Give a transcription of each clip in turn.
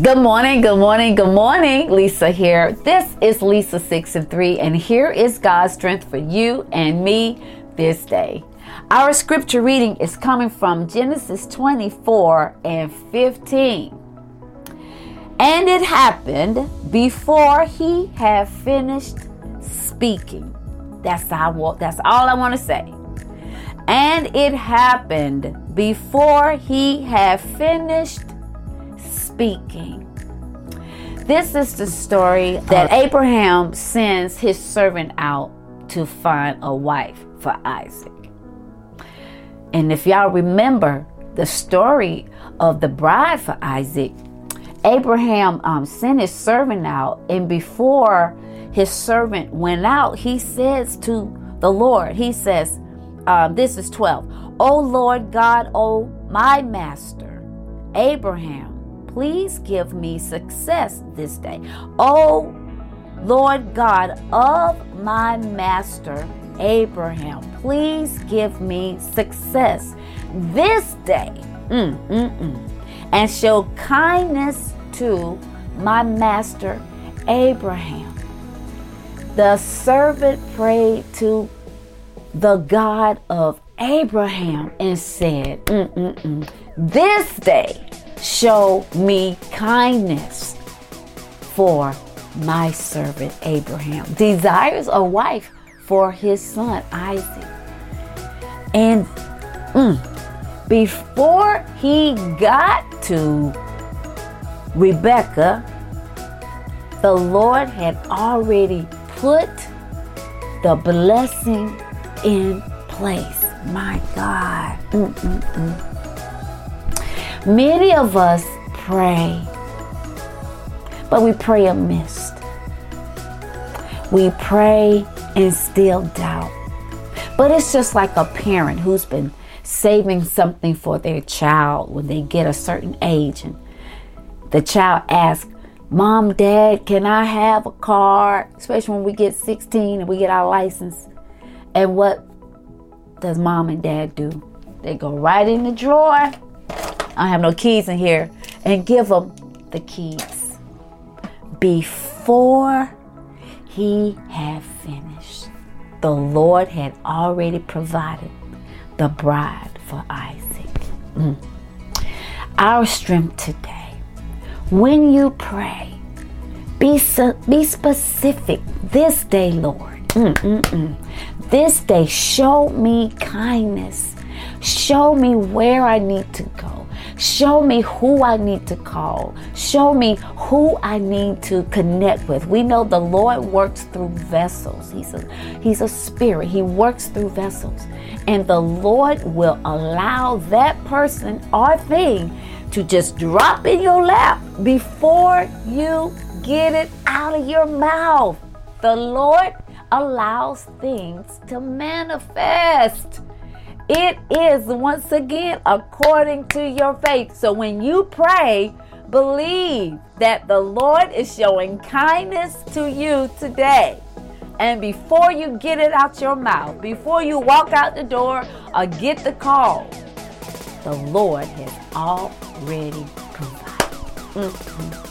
Good morning, good morning, good morning. Lisa here. This is Lisa 6 and 3, and here is God's strength for you and me this day. Our scripture reading is coming from Genesis 24 and 15. And it happened before he had finished speaking. That's all, that's all I want to say. And it happened before he had finished speaking. This is the story that Abraham sends his servant out to find a wife for Isaac. And if y'all remember the story of the bride for Isaac, Abraham um, sent his servant out, and before his servant went out, he says to the Lord, He says, um, This is 12, O Lord God, O my master, Abraham please give me success this day. Oh, Lord God of my master Abraham, please give me success this day. Mm, mm, mm. And show kindness to my master Abraham. The servant prayed to the God of Abraham and said, mm, This day show me kindness for my servant Abraham. Desires a wife for his son Isaac. And mm, before he got to Rebecca, the Lord had already put the blessing in place. My God. Mm-mm-mm. Many of us pray, but we pray amiss. We pray and still doubt. But it's just like a parent who's been saving something for their child when they get a certain age and the child asks, Mom, Dad, can I have a car? Especially when we get 16 and we get our license. And what does mom and dad do? They go right in the drawer I have no keys in here, and give him the keys before he had finished. The Lord had already provided the bride for Isaac. Mm. Our strength today, when you pray, be, be specific this day, Lord. Mm-mm-mm. This day, show me kindness. Show me where I need to go. Show me who I need to call. Show me who I need to connect with. We know the Lord works through vessels. He's a, he's a spirit. He works through vessels. And the Lord will allow that person or thing to just drop in your lap before you get it out of your mouth. The Lord allows things to manifest. It is once again according to your faith. So when you pray, believe that the Lord is showing kindness to you today. And before you get it out your mouth, before you walk out the door or get the call, the Lord has already provided. Mm-hmm.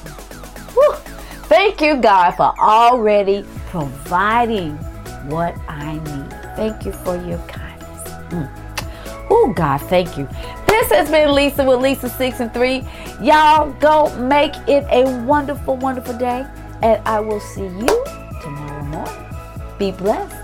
Thank you, God, for already providing what I need. Thank you for your kindness. Mm. Oh, God, thank you. This has been Lisa with Lisa 6 and 3. Y'all go make it a wonderful, wonderful day. And I will see you tomorrow morning. Be blessed.